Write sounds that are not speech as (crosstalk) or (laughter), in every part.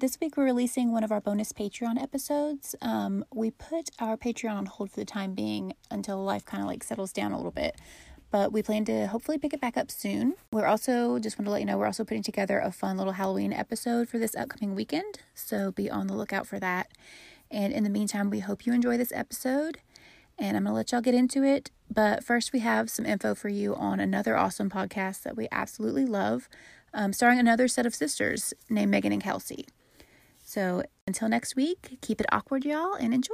This week we're releasing one of our bonus Patreon episodes. Um, we put our Patreon on hold for the time being until life kind of like settles down a little bit, but we plan to hopefully pick it back up soon. We're also just want to let you know we're also putting together a fun little Halloween episode for this upcoming weekend, so be on the lookout for that. And in the meantime, we hope you enjoy this episode. And I'm to let y'all get into it. But first, we have some info for you on another awesome podcast that we absolutely love, um, starring another set of sisters named Megan and Kelsey. So until next week, keep it awkward, y'all, and enjoy.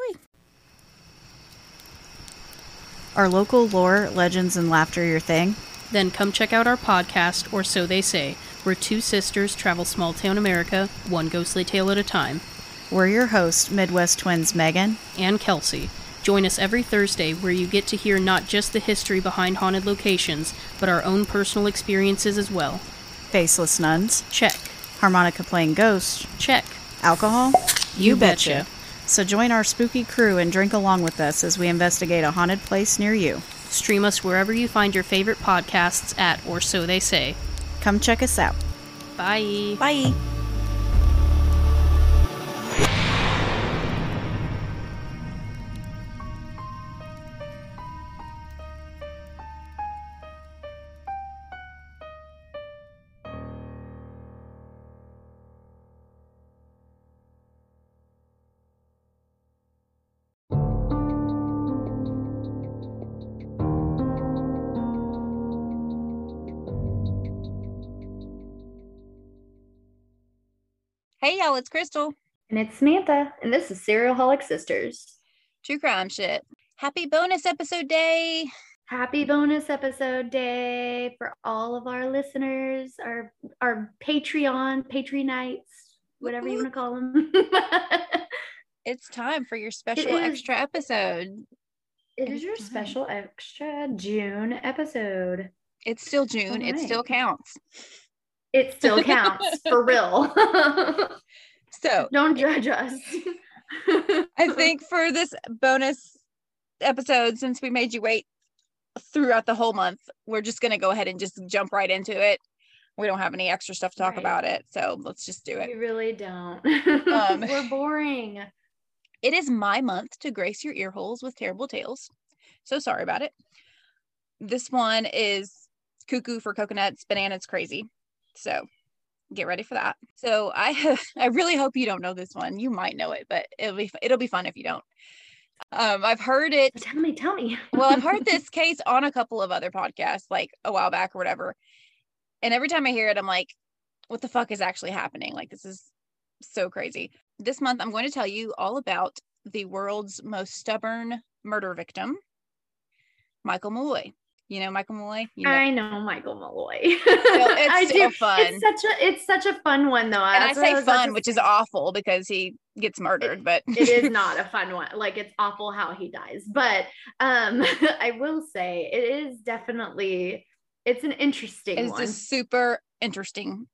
Are local lore, legends, and laughter your thing? Then come check out our podcast, or so they say, where two sisters travel small town America, one ghostly tale at a time. We're your hosts, Midwest twins Megan and Kelsey. Join us every Thursday where you get to hear not just the history behind haunted locations, but our own personal experiences as well. Faceless nuns. Check. Harmonica playing ghosts. Check. Alcohol? You betcha. So join our spooky crew and drink along with us as we investigate a haunted place near you. Stream us wherever you find your favorite podcasts at Or So They Say. Come check us out. Bye. Bye. Hey y'all, it's Crystal. And it's Samantha, and this is Serial Holic Sisters. True crime shit. Happy bonus episode day. Happy bonus episode day for all of our listeners, our our Patreon, Patreonites, whatever you want to call them. (laughs) It's time for your special extra episode. it is your time. special extra June episode. It's still June. It still counts. It still counts (laughs) for real. (laughs) So Don't judge us. I think for this bonus episode, since we made you wait throughout the whole month, we're just gonna go ahead and just jump right into it. We don't have any extra stuff to talk Right. about it, so let's just do it. we really don't. Um, (laughs) We're boring. It is my month to grace your ear holes with terrible tales. So sorry about it. This one is cuckoo for coconuts, bananas crazy. So get ready for that. So I (laughs) I really hope you don't know this one. You might know it, but it'll be it'll be fun if you don't. Um, I've heard it Tell me, tell me. well, I've heard (laughs) this case on a couple of other podcasts, like a while back or whatever. And every time I hear it, I'm like, what the fuck is actually happening? Like, this is so crazy. This month, I'm going to tell you all about the world's most stubborn murder victim, Michael Malloy. You know Michael Malloy? You know, I know Michael Malloy. (laughs) it's I so do. fun. It's such a it's such a fun one though. and I That's say about fun, which is awful because he gets murdered, but it is (laughs) not a fun one. Like it's awful how he dies. But um (laughs) I will say it is definitely it's an interesting it's a super interesting.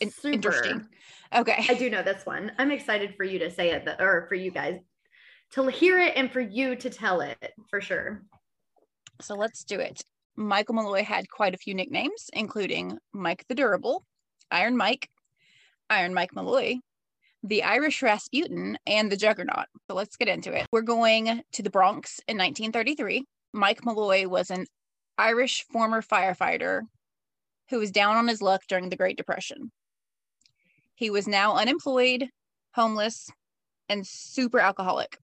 in- Super. Interesting. Okay. I do know this one. I'm excited for you to say it or for you guys to hear it and for you to tell it for sure. So let's do it. Michael Malloy had quite a few nicknames, including Mike the Durable, Iron Mike, Iron Mike Malloy, the Irish Rasputin, and the Juggernaut. So let's get into it. We're going to the Bronx in 1933. Mike Malloy was an Irish former firefighter who was down on his luck during the Great Depression. He was now unemployed, homeless, and super alcoholic.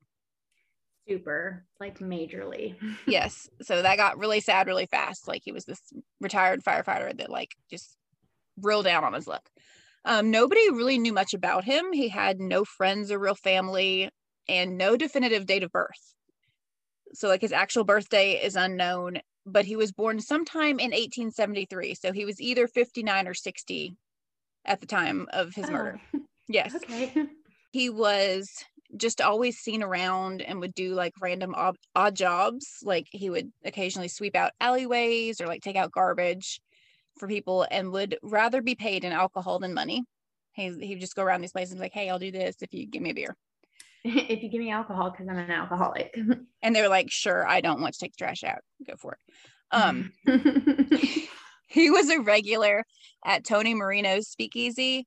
Super, like majorly. (laughs) yes. So that got really sad really fast. Like he was this retired firefighter that like just real down on his luck. Um, nobody really knew much about him. He had no friends or real family and no definitive date of birth. So like his actual birthday is unknown but he was born sometime in 1873 so he was either 59 or 60 at the time of his murder. Oh, (laughs) yes. Okay. he was just always seen around and would do like random odd, odd jobs. Like he would occasionally sweep out alleyways or like take out garbage for people and would rather be paid in alcohol than money. He he'd just go around these places and be like, "Hey, I'll do this if you give me a beer." (laughs) if you give me alcohol because I'm an alcoholic. (laughs) And they were like, "Sure, I don't want to take the trash out. Go for it." Um, (laughs) he was a regular at Tony Marino's speakeasy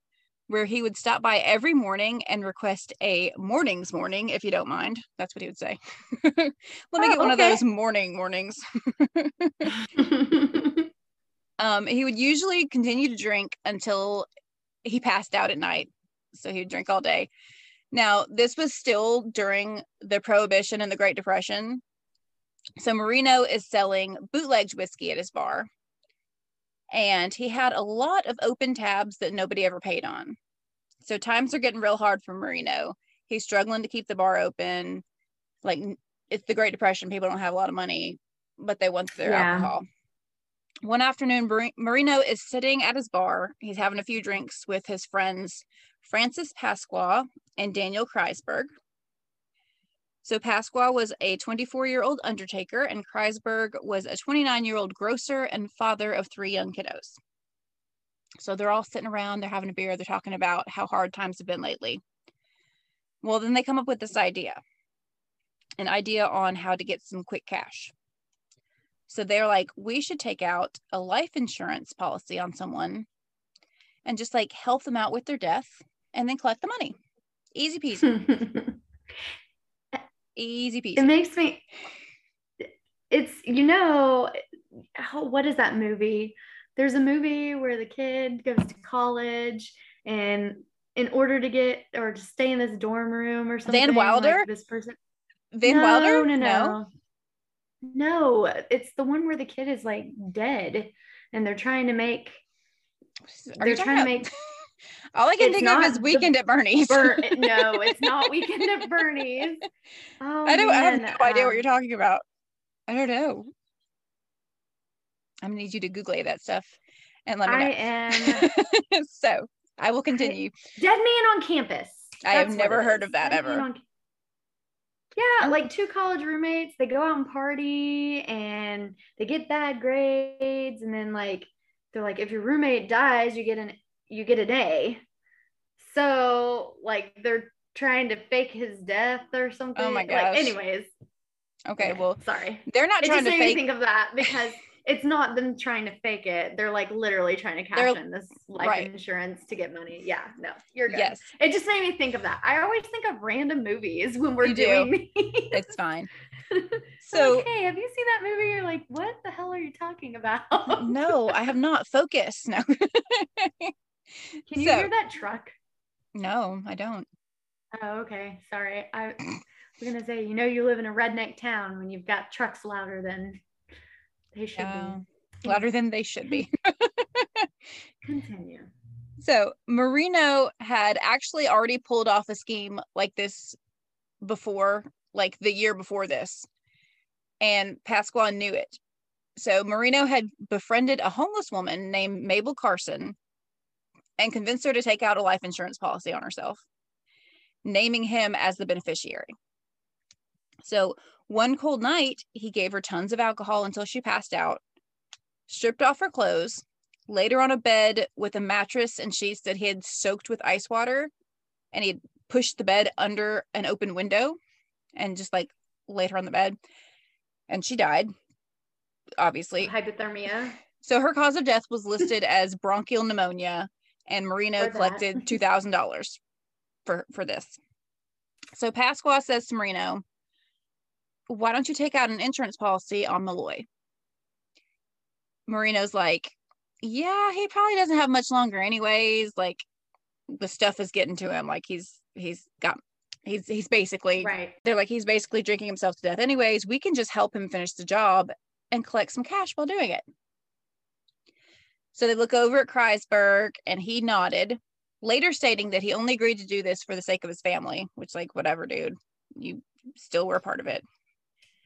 where he would stop by every morning and request a morning's morning, if you don't mind. That's what he would say. (laughs) Let me Oh, get one of those morning mornings. (laughs) um, he would usually continue to drink until he passed out at night. So he would drink all day. Now, this was still during the Prohibition and the Great Depression. So Marino is selling bootlegged whiskey at his bar. And he had a lot of open tabs that nobody ever paid on. So times are getting real hard for Marino. He's struggling to keep the bar open. Like it's the Great Depression, people don't have a lot of money, but they want their Yeah. alcohol. One afternoon, Marino is sitting at his bar. He's having a few drinks with his friends Francis Pasqua and Daniel Kreisberg. So Pasqua was a 24 year old undertaker, and Kreisberg was a 29 year old grocer and father of three young kiddos. So they're all sitting around, they're having a beer, they're talking about how hard times have been lately. Well, then they come up with this idea an idea on how to get some quick cash. So they're like, we should take out a life insurance policy on someone and just like help them out with their death and then collect the money. Easy peasy. (laughs) Easy piece. it makes me it's you know how, what is that movie there's a movie where the kid goes to college and in order to get or to stay in this dorm room or something Van Wilder? this person Van no, Wilder? no no no it's the one where the kid is like dead and they're trying to make Are they're trying to make (laughs) All I can It's think of is the Weekend at Bernie's. Bur- (laughs) no it's not weekend at bernie's oh I don't I have no idea what um, you're talking about. I don't know. I'm gonna need you to Google that stuff and let me know. i am (laughs) so I will continue. Dead Man on Campus. I have never heard is. of that Dead ever. on- Yeah, Oh. like two college roommates, they go out and party and they get bad grades and then like they're like if your roommate dies, you get an you get a day. So like they're trying to fake his death or something. Oh my Like, gosh. anyways. Okay, well sorry. they're not It trying just to made me fake think of that because it's not them trying to fake it. They're like literally trying to cash They're- in this life right. insurance to get money. Yeah, no, you're good. yes, It just made me think of that. I always think of random movies when we're You do. doing these. it's fine. (laughs) so, like, hey, have you seen that movie? You're like, what the hell are you talking about? no, I have not focused. No. (laughs) Can you so- hear that truck? No, I don't. Oh, okay. Sorry. I was gonna say, you know, you live in a redneck town when you've got trucks louder than they should No. be. Oh, louder than they should be. (laughs) Continue. So Marino had actually already pulled off a scheme like this before, like the year before this. And Pasquale knew it. So Marino had befriended a homeless woman named Mabel Carson and convinced her to take out a life insurance policy on herself, naming him as the beneficiary. So one cold night, he gave her tons of alcohol until she passed out, stripped off her clothes, laid her on a bed with a mattress and sheets that he had soaked with ice water, and he had pushed the bed under an open window and just like laid her on the bed. And she died, obviously. Hypothermia. So her cause of death was listed as bronchial pneumonia, and Marino collected (laughs) two thousand dollars for for this. So Pasqua says to Marino, "Why don't you take out an insurance policy on Malloy?" Marino's like, "Yeah, he probably doesn't have much longer, anyways. Like, the stuff is getting to him. Like he's he's got." He's he's basically Right. they're like he's basically drinking himself to death anyways we can just help him finish the job and collect some cash while doing it so they look over at kreisberg and he nodded later stating that he only agreed to do this for the sake of his family which like whatever dude you still were part of it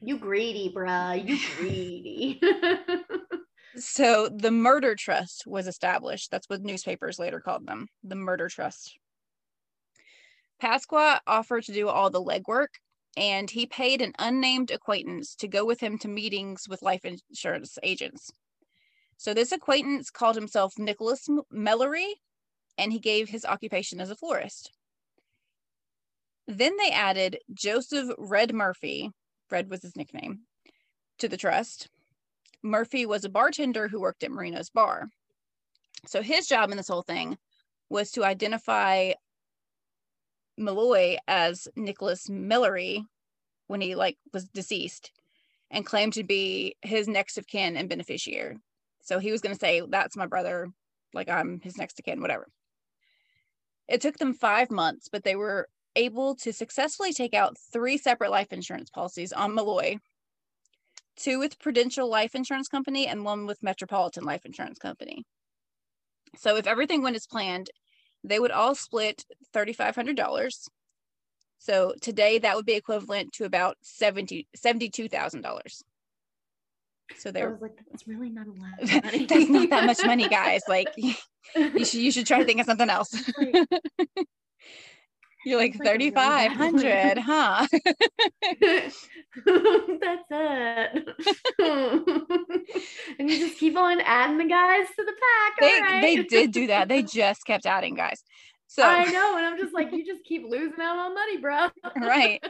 You greedy, bruh. You greedy. (laughs) so the murder trust was established that's what newspapers later called them the murder trust Pasqua offered to do all the legwork, and he paid an unnamed acquaintance to go with him to meetings with life insurance agents. So this acquaintance called himself Nicholas Mellory, and he gave his occupation as a florist. Then they added Joseph Red Murphy, Red was his nickname, to the trust. Murphy was a bartender who worked at Marino's bar. So his job in this whole thing was to identify Malloy as Nicholas Mellory when he like was deceased and claimed to be his next of kin and beneficiary. So he was going to say, That's my brother, like I'm his next of kin, whatever. It took them five months, but they were able to successfully take out three separate life insurance policies on Malloy two with Prudential Life Insurance Company and one with Metropolitan Life Insurance Company. So if everything went as planned, they would all split $3,500. So today that would be equivalent to about 70, $72,000. So I they're was like, that's really not a lot of money. that's not that much (laughs) money, guys. Like (laughs) you should you should try to think of something else. (laughs) Like- You're like like a really bad 3500 huh? That's it. and you just keep on adding the guys to the pack. They right? they did do that. They just kept adding guys. So I know, and I'm just like, you just keep losing out on money, bro. right.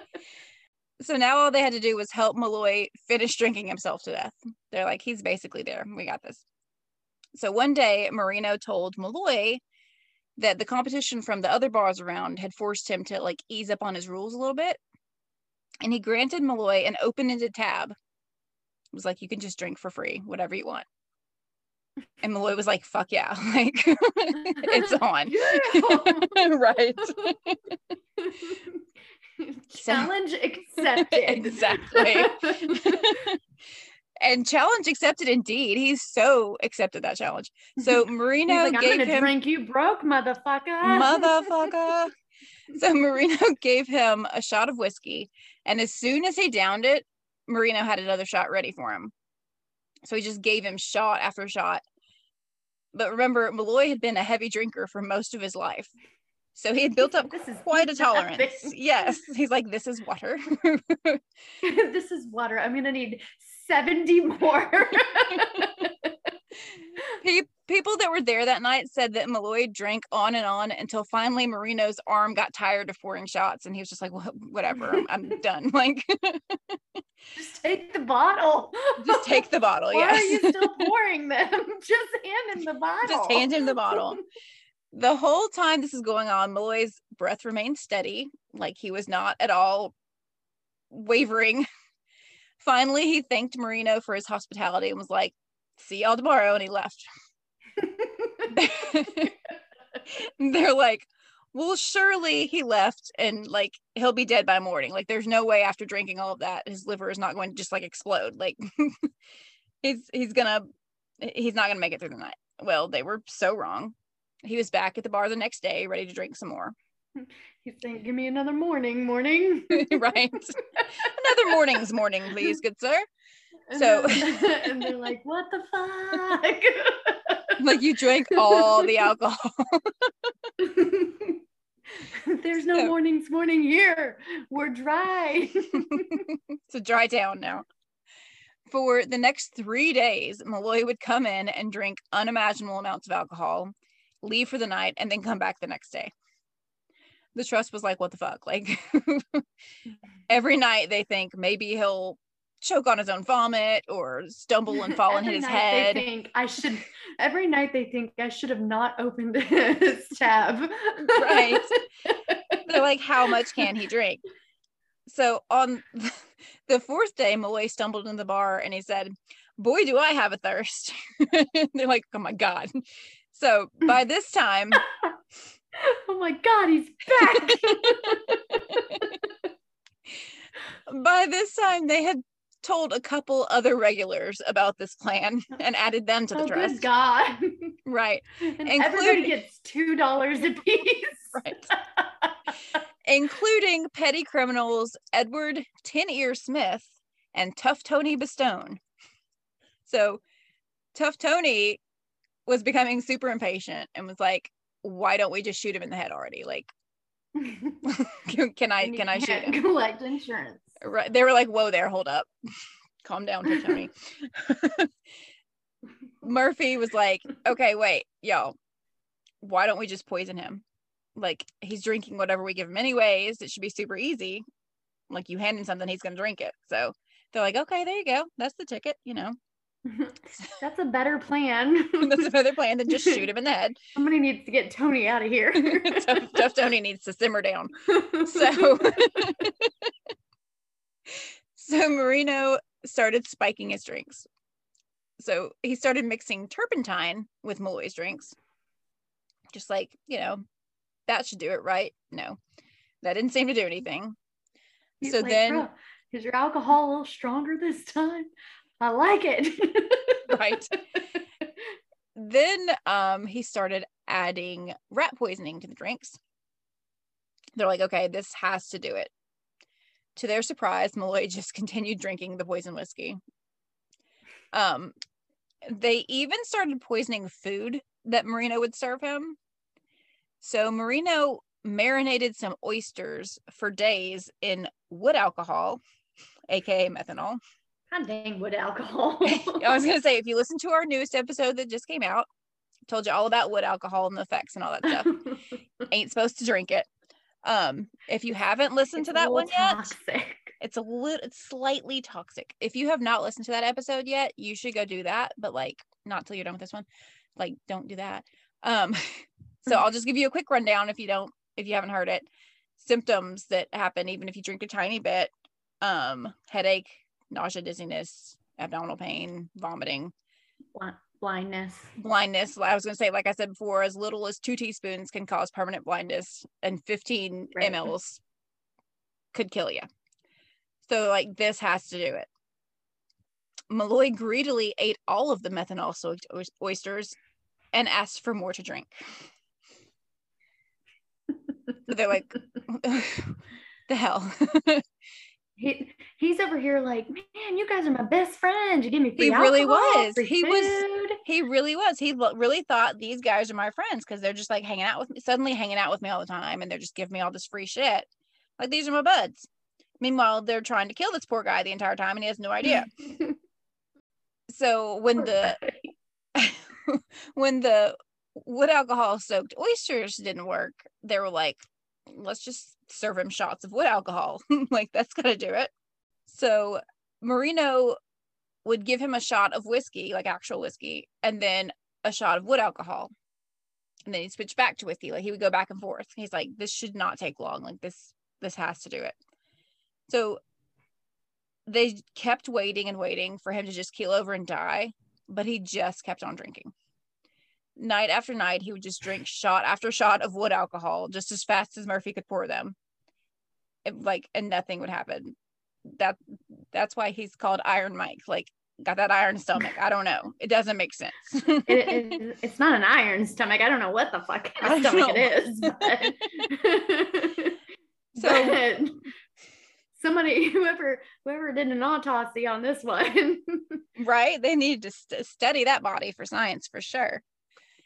So now all they had to do was help Malloy finish drinking himself to death. They're like, he's basically there. We got this. So one day, Marino told Malloy that the competition from the other bars around had forced him to like ease up on his rules a little bit. And he granted Malloy an open ended tab. It was like, you can just drink for free, whatever you want. And Malloy was like, fuck yeah. (laughs) Like, it's on. (laughs) (laughs) Right. (laughs) Challenge (laughs) accepted. Exactly. (laughs) and challenge accepted indeed. He's so accepted that challenge. So Marino like, I'm gave him drink you broke, motherfucker. motherfucker. So Marino gave him a shot of whiskey, and as soon as he downed it, Marino had another shot ready for him. So he just gave him shot after shot. But remember, Malloy had been a heavy drinker for most of his life. So he had built up This is quite a tolerance. nothing. Yes. (laughs) He's like, this is water. (laughs) this is water. I'm gonna need 70 more. (laughs) People that were there that night said that Malloy drank on and on until finally Marino's arm got tired of pouring shots, and he was just like, "Wha- "Whatever, I'm, I'm done." Like, Just take the bottle. just take the bottle. Why yes. are you still pouring them? Just hand him the bottle. just hand him the bottle. The whole time this is going on, Malloy's breath remained steady, like he was not at all wavering. (laughs) Finally, he thanked Marino for his hospitality and was like, "See y'all tomorrow," and he left. (laughs) they're like, well, surely he left and like he'll be dead by morning. Like, there's no way after drinking all of that, his liver is not going to just like explode. Like, (laughs) he's he's gonna he's not gonna make it through the night. Well, they were so wrong. He was back at the bar the next day, ready to drink some more. He's saying, "Give me another morning, morning." (laughs) right? Another morning's morning, please, good sir. And So- (laughs) and they're like, "What the fuck?" (laughs) Like you drank all the alcohol. There's no So- mornings morning here. We're dry. it's a dry town now. For the next three days, Malloy would come in and drink unimaginable amounts of alcohol, leave for the night, and then come back the next day. The trust was like, what the fuck? Like (laughs) every night they think maybe he'll choke on his own vomit or stumble and fall and hit his head. They think I should. Every night they think I should have not opened this tab. Right. (laughs) They're like, how much can he drink? So on (laughs) the fourth day, Malloy stumbled in the bar and he said, Boy, do I have a thirst. They're like, Oh my God. So by this time, (laughs) oh my god, he's back. (laughs) by this time, they had told a couple other regulars about this plan (laughs) and added them to the oh trust. good god. Right. and Including- everybody gets two dollars a piece. Right. Including petty criminals Edward Tin Ear Smith and Tough Tony Bastone. So Tough Tony was becoming super impatient and was like, why don't we just shoot him in the head already? Like, can, (laughs) (laughs) can I can I shoot him? Collect insurance. Right. They were like, whoa there, hold up. Calm down, (laughs) Tony. Murphy was like, okay, wait, yo, why don't we just poison him? Like he's drinking whatever we give him anyways. It should be super easy. Like you hand him something, he's gonna drink it. So they're like, okay, there you go. That's the ticket, you know. (laughs) That's a better plan. (laughs) That's a better plan than just shoot him in the head. (laughs) Somebody needs to get Tony out of here. tough, tough Tony needs to simmer down. So so Marino started spiking his drinks. So he started mixing turpentine with Malloy's drinks. Just like, you know, that should do it, right? No. That didn't seem to do anything. He's so like, then "Bro, is your alcohol a little stronger this time? I like it. (laughs) right. Then um he started adding rat poisoning to the drinks. They're like, okay, this has to do it. To their surprise, Malloy (laughs) just continued drinking the poison whiskey. Um, they even started poisoning food that Marino would serve him. So Marino marinated some oysters for days in wood alcohol, aka methanol. God dang wood alcohol. (laughs) I was gonna (laughs) say, if you listen to our newest episode that just came out, told you all about wood alcohol and the effects and all that stuff. (laughs) Ain't supposed to drink it. Um, if you haven't listened It's to that one yet, toxic. it's a little it's slightly toxic. If you have not listened to that episode yet, you should go do that, but like not till you're done with this one. Like don't do that. Um so I'll just give you a quick rundown if you don't if you haven't heard it. Symptoms that happen even if you drink a tiny bit. Um headache, nausea, dizziness, abdominal pain, vomiting, blindness. blindness. I was going to say, like I said before, as little as two teaspoons can cause permanent blindness, and 15 Right. mLs could kill you. So, like, this has to do it. Malloy greedily ate all of the methanol soaked oysters and asked for more to drink. So they're like, the hell? (laughs) He, he's over here like, man, you guys are my best friends. You give me free He really was. He was- he really was. He lo- really thought these guys are my friends because they're just like hanging out with me, suddenly hanging out with me all the time, and they're just giving me all this free shit. Like these are my buds. Meanwhile, they're trying to kill this poor guy the entire time, and he has no idea. (laughs) so when Poor the (laughs) when the wood alcohol soaked oysters didn't work, they were like, let's just serve him shots of wood alcohol. (laughs) like that's gonna do it. So Marino would give him a shot of whiskey, like actual whiskey, and then a shot of wood alcohol. And then he'd switch back to whiskey. Like he would go back and forth. He's like, this should not take long. Like this, this has to do it. So they kept waiting and waiting for him to just keel over and die, but he just kept on drinking. Night after night, he would just drink shot after shot of wood alcohol just as fast as Murphy could pour them. It, like, and nothing would happen. That that's why he's called Iron Mike. Like, got that iron stomach. I don't know. It doesn't make sense. (laughs) It- it- it's not an iron stomach. I don't know what the fuck (laughs) kind of stomach it is. But, (laughs) So- but somebody, whoever, whoever did an autopsy on this one. right? They needed to st- study that body for science for sure.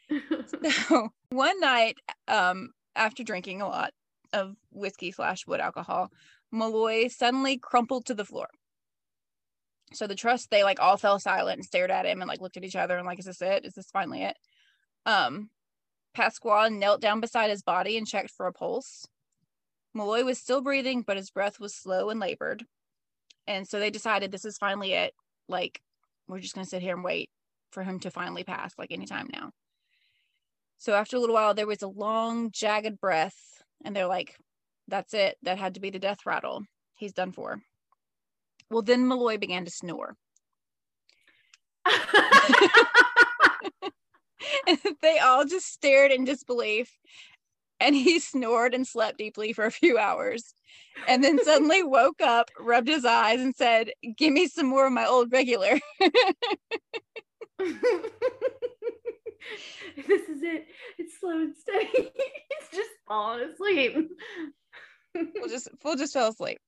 (laughs) So one night, um, after drinking a lot of whiskey slash wood alcohol, Malloy suddenly crumpled to the floor. So the trust, they like all fell silent and stared at him and like looked at each other and like, is this it? Is this finally it? Um, Pasquale knelt down beside his body and checked for a pulse. Malloy was still breathing, but his breath was slow and labored. And so they decided this is finally it. Like, we're just gonna sit here and wait for him to finally pass, like anytime now. So after a little while, there was a long, jagged breath, and they're like, that's it. That had to be the death rattle. He's done for. Well, then Malloy began to snore. (laughs) they all just stared in disbelief. And he snored and slept deeply for a few hours. And then suddenly (laughs) woke up, rubbed his eyes, and said, Give me some more of my old regular. (laughs) is it. It's slow and steady. (laughs) He's just falling asleep. we'll just we'll just fell asleep.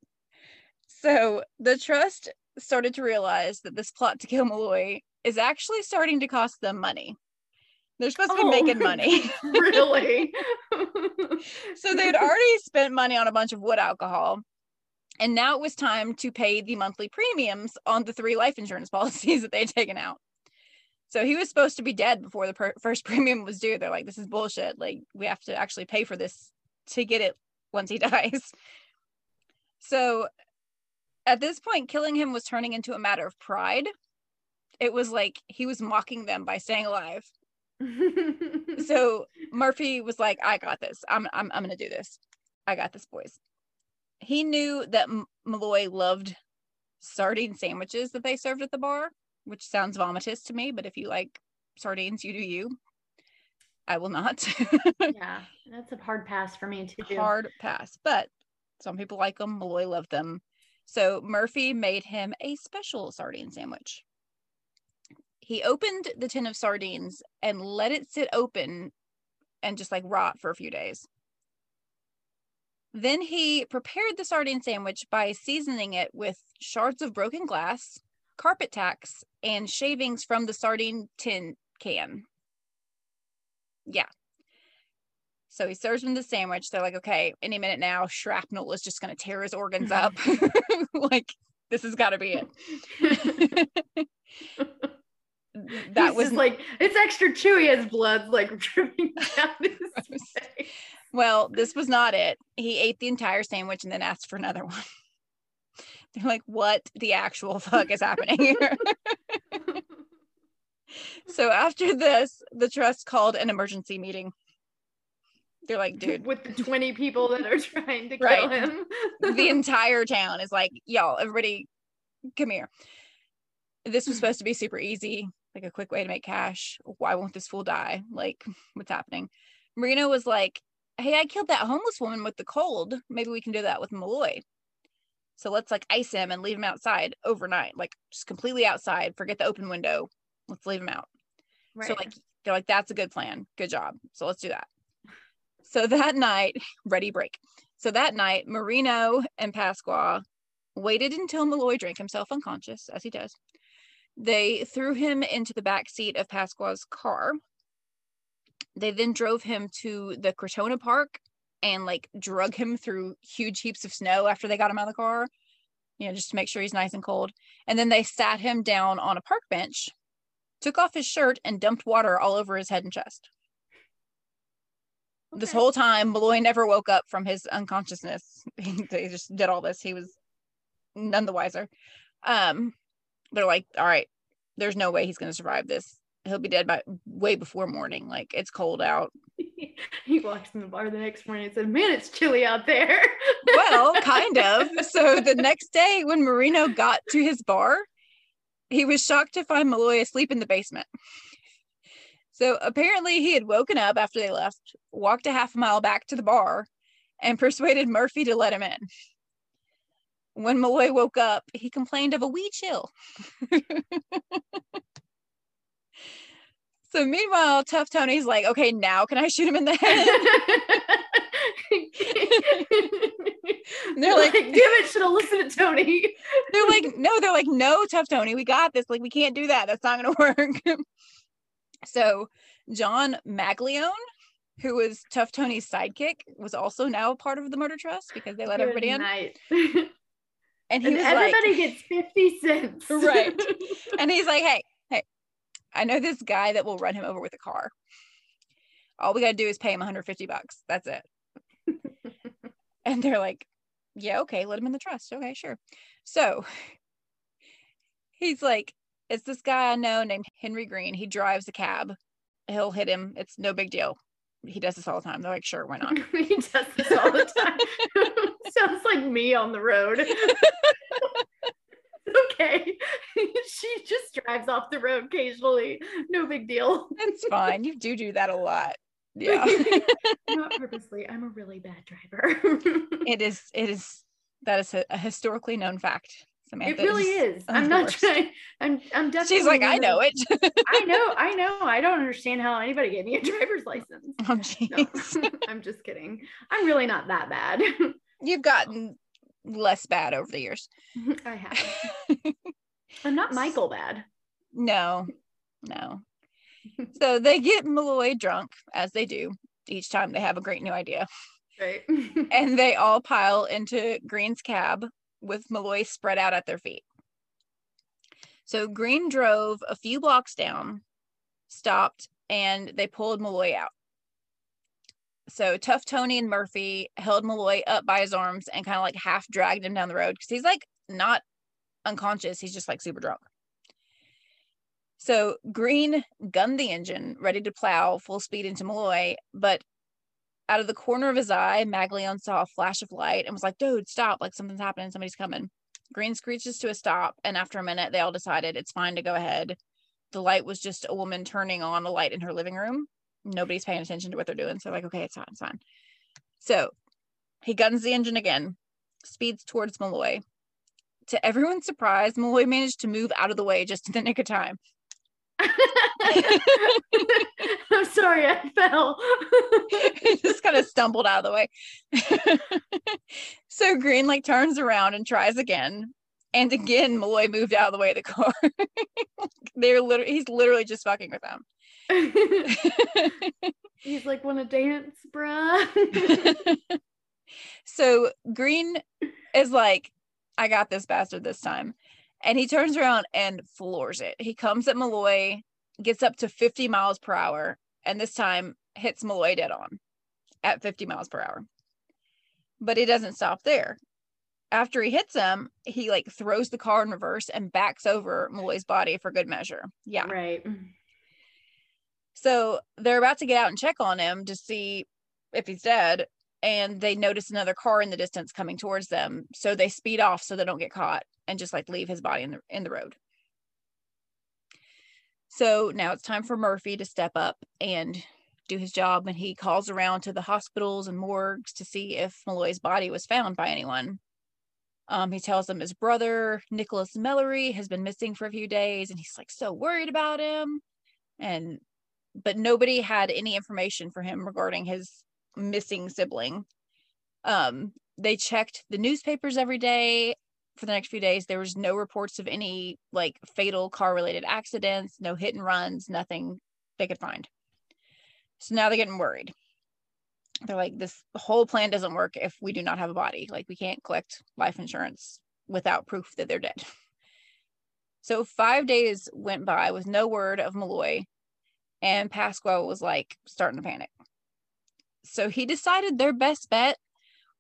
So the trust started to realize that this plot to kill Malloy is actually starting to cost them money. They're supposed to be making oh, (laughs) money. really? (laughs) so they'd already spent money on a bunch of wood alcohol. And now it was time to pay the monthly premiums on the three life insurance policies that they'd taken out. So he was supposed to be dead before the per- (laughs) first premium was due. They're like, this is bullshit. Like, we have to actually pay for this to get it once he (laughs) dies. So at this point, killing him was turning into a matter of pride. It was like he was mocking them by staying alive. (laughs) so Murphy was like, I got this. I'm, I'm, I'm going to do this. I got this, boys. He knew that M- Malloy loved sardine sandwiches that they served at the bar, which sounds vomitous to me, but if you like sardines, you do you. I will not. (laughs) yeah, that's a hard pass for me to do. Hard pass, but some people like them. Malloy loved them. So Murphy made him a special sardine sandwich. He opened the tin of sardines and let it sit open and just like rot for a few days. Then he prepared the sardine sandwich by seasoning it with shards of broken glass, carpet tacks, and shavings from the sardine tin can. Yeah. So he serves him the sandwich. They're like, okay, any minute now, shrapnel is just going to tear his organs (laughs) up. (laughs) like, this has got to be it. (laughs) that He's was like it's extra chewy as blood like dripping down his face. Well, this was not it. He ate the entire sandwich and then asked for another one. They're like, what the actual fuck is happening here? (laughs) so after this, the trust called an emergency meeting. They're like, dude. With the 20 people that are trying to kill him. the (laughs) entire town is like, y'all, everybody come here. This was supposed to be super easy like a quick way to make cash. Why won't this fool die? Like, what's happening? Marino was like, Hey, I killed that homeless woman with the cold. Maybe we can do that with Malloy. So let's like ice him and leave him outside overnight, like just completely outside. Forget the open window. Let's leave him out. Right. So like they're like, that's a good plan. Good job. So let's do that. So (laughs) that night, ready break. So that night, Marino and Pasqua waited until Malloy drank himself unconscious, as he does, they threw him into the back seat of Pasqua's car. They then drove him to the Crotona Park and like drug him through huge heaps of snow after they got him out of the car, you know, just to make sure he's nice and cold. And then they sat him down on a park bench, took off his shirt, and dumped water all over his head and chest. Okay. This whole time, Malloy never woke up from his unconsciousness. (laughs) they just did all this. He was none the wiser. Um, they're like, all right, there's no way he's going to survive this. He'll be dead by way before morning. Like it's cold out. (laughs) he walks in the bar the next morning and said, Man, it's chilly out there. (laughs) well, kind of. So the next day, when Marino got to his bar, he was shocked to find Malloy asleep in the basement. So apparently, he had woken up after they left, walked a half mile back to the bar, and persuaded Murphy to let him in. When Malloy woke up, he complained of a wee chill. (laughs) so meanwhile, Tough Tony's like, okay, now can I shoot him in the head? (laughs) they're like, damn it, should have listened to Tony. they're like, (laughs) no, they're like, no, Tough Tony, we got this. Like, we can't do that. That's not gonna (laughs) work. so John Maglione, who was Tough Tony's sidekick, was also now a part of the murder trust because they let Good everybody night. in. And, and everybody like, gets 50 cents. right. And he's like, hey, I know this guy that will run him over with a car. All we got to do is pay him 150 bucks. That's it. (laughs) and they're like, yeah, okay, let him in the trust. Okay, sure. So (laughs) he's like, it's this guy I know named Henry Green. He drives a cab. He'll hit him. It's no big deal. He does this all the time. They're like, sure, why not? (laughs) he does this all the time. Sounds like me on the road. okay. (laughs) she just drives off the road occasionally. No big deal. It's fine. You do do that a lot. Yeah. (laughs) Not (laughs) purposely. I'm a really bad driver. it is, it is, that is a, a historically known fact. Samantha it really is. is. I'm not trying. I'm. I'm definitely. She's like, I know it. I know. I know. I don't understand how anybody gave me a driver's license. Oh, jeez. No, I'm just kidding. I'm really not that bad. You've gotten less bad over the years. I have. I'm not Michael bad. No, no. so they get Malloy drunk, as they do each time they have a great new idea. right. (laughs) And they all pile into Green's cab with Malloy spread out at their feet. So Green drove a few blocks down, stopped, and they pulled Malloy out. So Tough Tony and Murphy held Malloy up by his arms and kind of like half dragged him down the road because he's like not unconscious. He's just like super drunk. So Green gunned the engine, ready to plow full speed into Malloy, but out of the corner of his eye, Maglione saw a flash of light and was like, dude, stop. Like something's happening. Somebody's coming. Green screeches to a stop. And after a minute, they all decided it's fine to go ahead. The light was just a woman turning on a light in her living room. Nobody's paying attention to what they're doing. So, like, okay, it's fine, it's fine. So he guns the engine again, speeds towards Malloy. To everyone's surprise, Malloy managed to move out of the way just in the nick of time. (laughs) I'm sorry, I fell. he (laughs) just kind of stumbled out of the way. (laughs) so Green like turns around and tries again. And again, Malloy moved out of the way of the car. They're literally he's literally just fucking with them. He's like, wanna dance, bruh? so Green is like, I got this bastard this time. And he turns around and floors it. He comes at Malloy, gets up to 50 miles per hour, and this time hits Malloy dead on at 50 miles per hour. But he doesn't stop there. After he hits him, he like throws the car in reverse and backs over Malloy's body for good measure. Yeah. right. So they're about to get out and check on him to see if he's dead. And they notice another car in the distance coming towards them. So they speed off so they don't get caught and just like leave his body in the in the road. So now it's time for Murphy to step up and do his job. And he calls around to the hospitals and morgues to see if Malloy's body was found by anyone. Um, he tells them his brother, Nicholas mellory has been missing for a few days, and he's like so worried about him. And but nobody had any information for him regarding his missing sibling. Um, they checked the newspapers every day for the next few days. There was no reports of any like fatal car related accidents, no hit and runs, nothing they could find. So now they're getting worried. They're like, this whole plan doesn't work if we do not have a body. Like, we can't collect life insurance without proof that they're dead. So, five days went by with no word of Malloy, and Pasqua was like starting to panic. So, he decided their best bet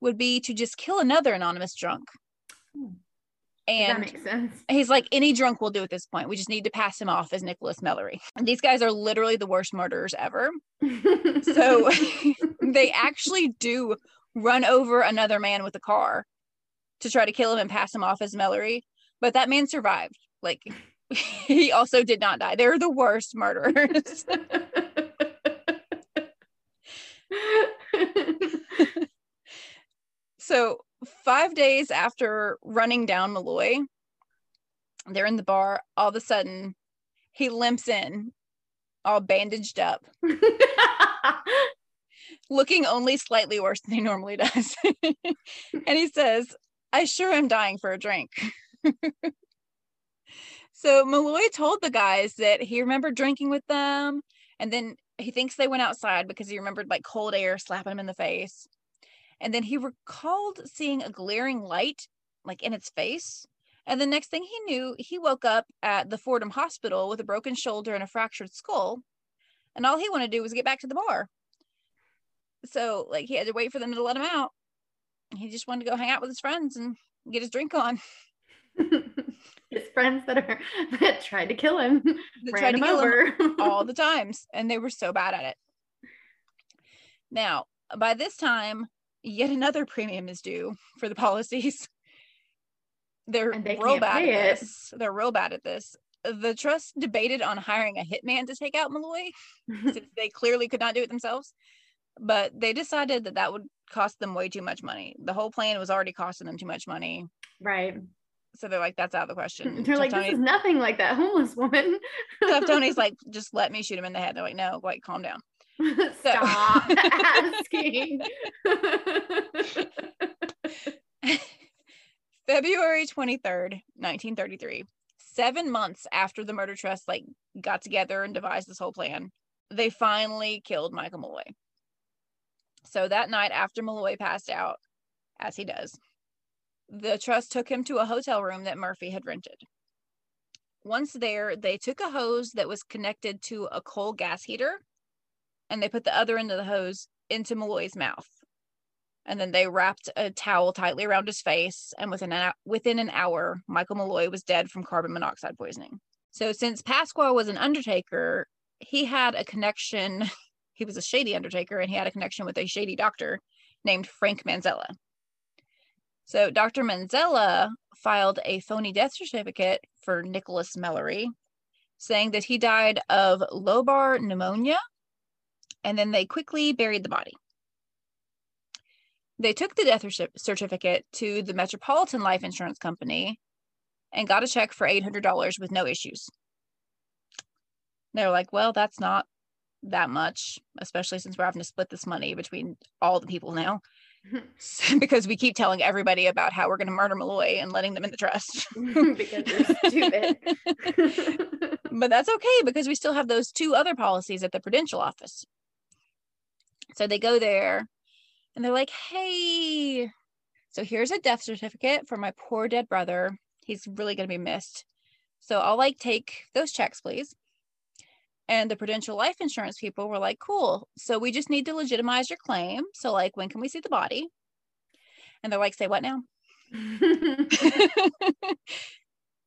would be to just kill another anonymous drunk. Hmm. that And makes sense. he's like, any drunk will do at this point. We just need to pass him off as Nicholas Mellory. And these guys are literally the worst murderers ever. (laughs) So (laughs) they actually do run over another man with a car to try to kill him and pass him off as Mellory. But that man survived. Like (laughs) he also did not die. They're the worst murderers. (laughs) so five days after running down Malloy, they're in the bar. All of a sudden, he limps in, all bandaged up, (laughs) looking only slightly worse than he normally does. (laughs) and he says, I sure am dying for a drink. so Malloy told the guys that he remembered drinking with them. And then he thinks they went outside because he remembered like cold air slapping him in the face. And then he recalled seeing a glaring light like in its face. And the next thing he knew, he woke up at the Fordham Hospital with a broken shoulder and a fractured skull. And all he wanted to do was get back to the bar. So, like, he had to wait for them to let him out. He just wanted to go hang out with his friends and get his drink on. (laughs) His friends that are (laughs) that tried to kill him (laughs) They ran tried to him kill him (laughs) all the times, and they were so bad at it. Now, by this time, yet another premium is due for the policies. They're they real bad at it. this. They're real bad at this. The trust debated on hiring a hitman to take out Malloy since they clearly could not do it themselves. But they decided that that would cost them way too much money. The whole plan was already costing them too much money. right. So they're like, that's out of the question. (laughs) They're like, Tony- this is nothing like that homeless woman. (laughs) Tough Tony's (laughs) like, just let me shoot him in the head. They're like, no, like, calm down. Stop asking. February 23rd, 1933, seven months after the murder trust like got together and devised this whole plan, they finally killed Michael Malloy. So that night after Malloy passed out, as he does, the trust took him to a hotel room that Murphy had rented. Once there, they took a hose that was connected to a coal gas heater and they put the other end of the hose into Malloy's mouth. And then they wrapped a towel tightly around his face. And within an, within an hour, Michael Malloy was dead from carbon monoxide poisoning. So, since Pasqua was an undertaker, he had a connection. (laughs) He was a shady undertaker and he had a connection with a shady doctor named Frank Manzella. So, Dr. Manzella filed a phony death certificate for Nicholas Mellory, saying that he died of lobar pneumonia, and then they quickly buried the body. They took the death certificate to the Metropolitan Life Insurance Company and got a check for $800 with no issues. They're like, well, that's not that much, especially since we're having to split this money between all the people now. (laughs) because we keep telling everybody about how we're going to murder Malloy and letting them in the trust. (laughs) because they're stupid. (laughs) but that's okay because we still have those two other policies at the Prudential office. So they go there and they're like, hey, so here's a death certificate for my poor dead brother. He's really going to be missed. So I'll like take those checks, please. And the Prudential Life Insurance people were like, cool. So we just need to legitimize your claim. So, like, when can we see the body? And they're like, say what now? (laughs)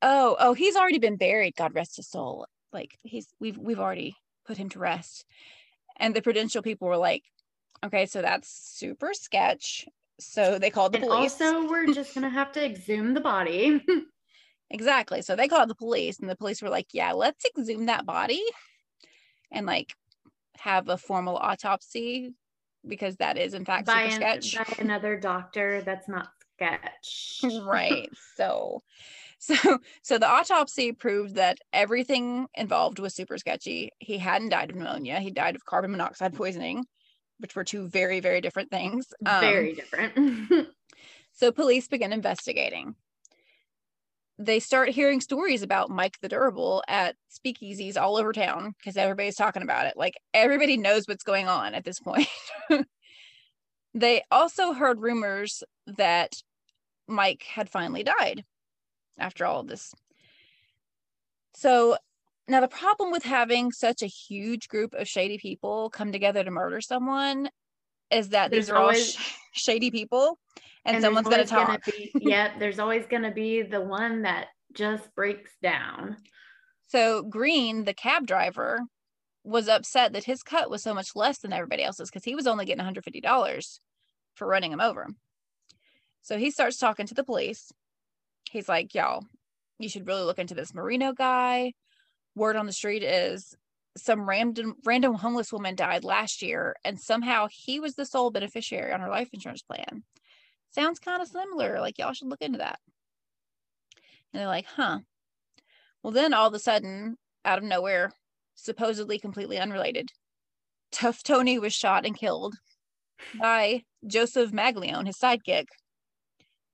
oh, oh, he's already been buried. God rest his soul. Like he's we've we've already put him to rest. And the Prudential people were like, okay, so that's super sketch. So they called the and police. Also, we're just gonna have to exhume the body. (laughs) exactly. So they called the police, and the police were like, yeah, let's exhume that body and like have a formal autopsy because that is in fact by, super an, sketch. by another doctor that's not sketch. (laughs) right. (laughs) So so so the autopsy proved that everything involved was super sketchy. He hadn't died of pneumonia. He died of carbon monoxide poisoning, which were two very, very different things. Um, very different. (laughs) so police began investigating they start hearing stories about Mike the Durable at speakeasies all over town because everybody's talking about it. Like everybody knows what's going on at this point. (laughs) they also heard rumors that Mike had finally died after all of this. So now the problem with having such a huge group of shady people come together to murder someone is that there's these are always, all sh- shady people and, and someone's going to talk. Be, yeah, there's always going to be the one that just breaks down. So Green, the cab driver, was upset that his cut was so much less than everybody else's because he was only getting $150 for running him over. So he starts talking to the police. He's like, y'all, you should really look into this Marino guy. Word on the street is some random random homeless woman died last year and somehow he was the sole beneficiary on her life insurance plan sounds kind of similar. Like, y'all should look into that. And they're like, huh. Well, then all of a sudden, out of nowhere, supposedly completely unrelated, Tough Tony was shot and killed by Joseph Maglione, his sidekick.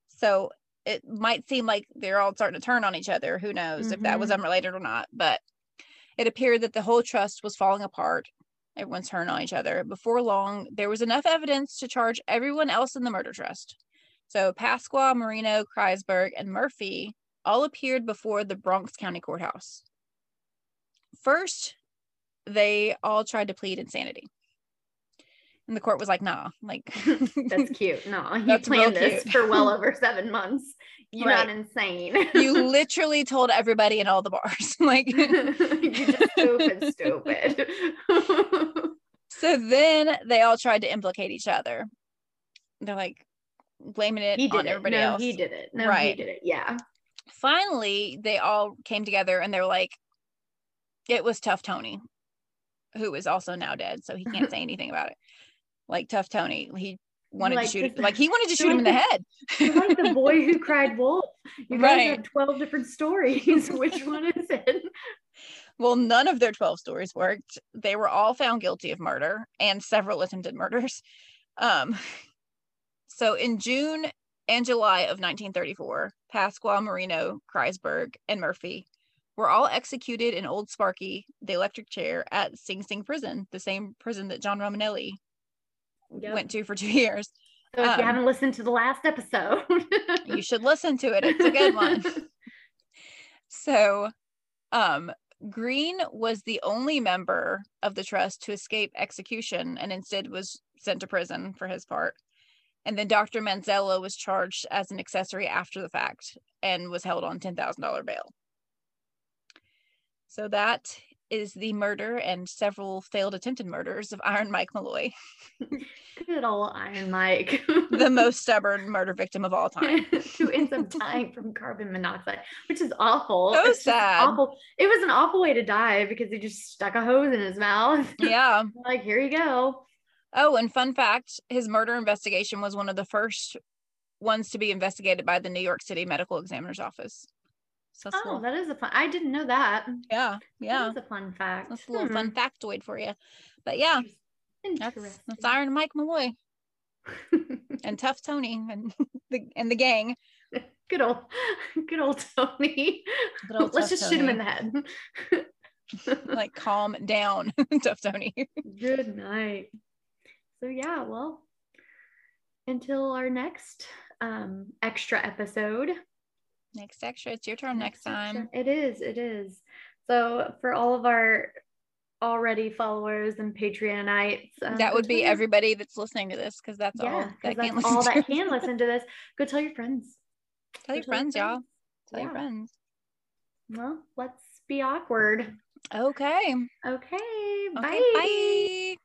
So it might seem like they're all starting to turn on each other. Who knows mm-hmm. if that was mm-hmm. unrelated or not? But it appeared that the whole trust was falling apart. Everyone's turning on each other. Before long, there was enough evidence to charge everyone else in the murder trust. So Pasqua, Marino, Kreisberg, and Murphy all appeared before the Bronx County Courthouse. First, they all tried to plead insanity. And the court was like, nah, like (laughs) that's (laughs) cute. No, you planned this for well (laughs) over seven months. You're right. not insane. you literally told everybody in all the bars. like you just stupid, stupid. so then they all tried to implicate each other. They're like, blaming it he did on it. everybody no, else. He did it. No, right. he did it. Yeah. Finally, they all came together and they're like, it was Tough Tony, who is also now dead, so he can't say anything about it. Like Tough Tony, he wanted like to shoot like he wanted to (laughs) shoot him in the head. like the boy who (laughs) cried wolf. You guys right. have 12 different stories. (laughs) Which one is it? Well, none of their 12 stories worked. They were all found guilty of murder and several attempted murders. Um, so in June and July of 1934, Pasqua, Marino, Kreisberg, and Murphy were all executed in Old Sparky, the electric chair, at Sing Sing Prison, the same prison that John Romanelli Yep. went to for (laughs) two years. So if um, you haven't listened to the last episode, (laughs) You should listen to it. It's a good one. (laughs) So, um, Green was the only member of the trust to escape execution and instead was sent to prison for his part. And then Dr. Manzella was charged as an accessory after the fact and was held on $10,000 bail. So that is the murder and several failed attempted murders of Iron Mike Malloy, (laughs) Good old Iron Mike. the (laughs) most stubborn murder victim of all time. (laughs) who ends up dying from carbon monoxide, which is awful. So It's sad. Awful. It was an awful way to die because he just stuck a hose in his mouth. Yeah. like, here you go. Oh, and fun fact his murder investigation was one of the first ones to be investigated by the New York City Medical Examiner's Office. So that's Oh, little- that is a fun. I didn't know that. yeah, yeah. That is a fun fact. That's a little Hmm. fun factoid for you. But yeah, that's that's Iron Mike Malloy (laughs) and Tough Tony and (laughs) the and the gang. (laughs) good old, good old Tony. Good old Let's just shoot him in the head. Like calm down, Tough Tony. Good night. So yeah, well, until our next um extra episode. Next extra, it's your turn next, time. extra- It is, it is. So for all of our already followers and Patreonites, um, that would be everybody that's listening to this because that's all that can that's listen all to that can listen to this. Go tell your friends. Tell your Go friends, y'all. Tell your friends. Well, let's be awkward. Okay. Okay, bye. Okay. Bye.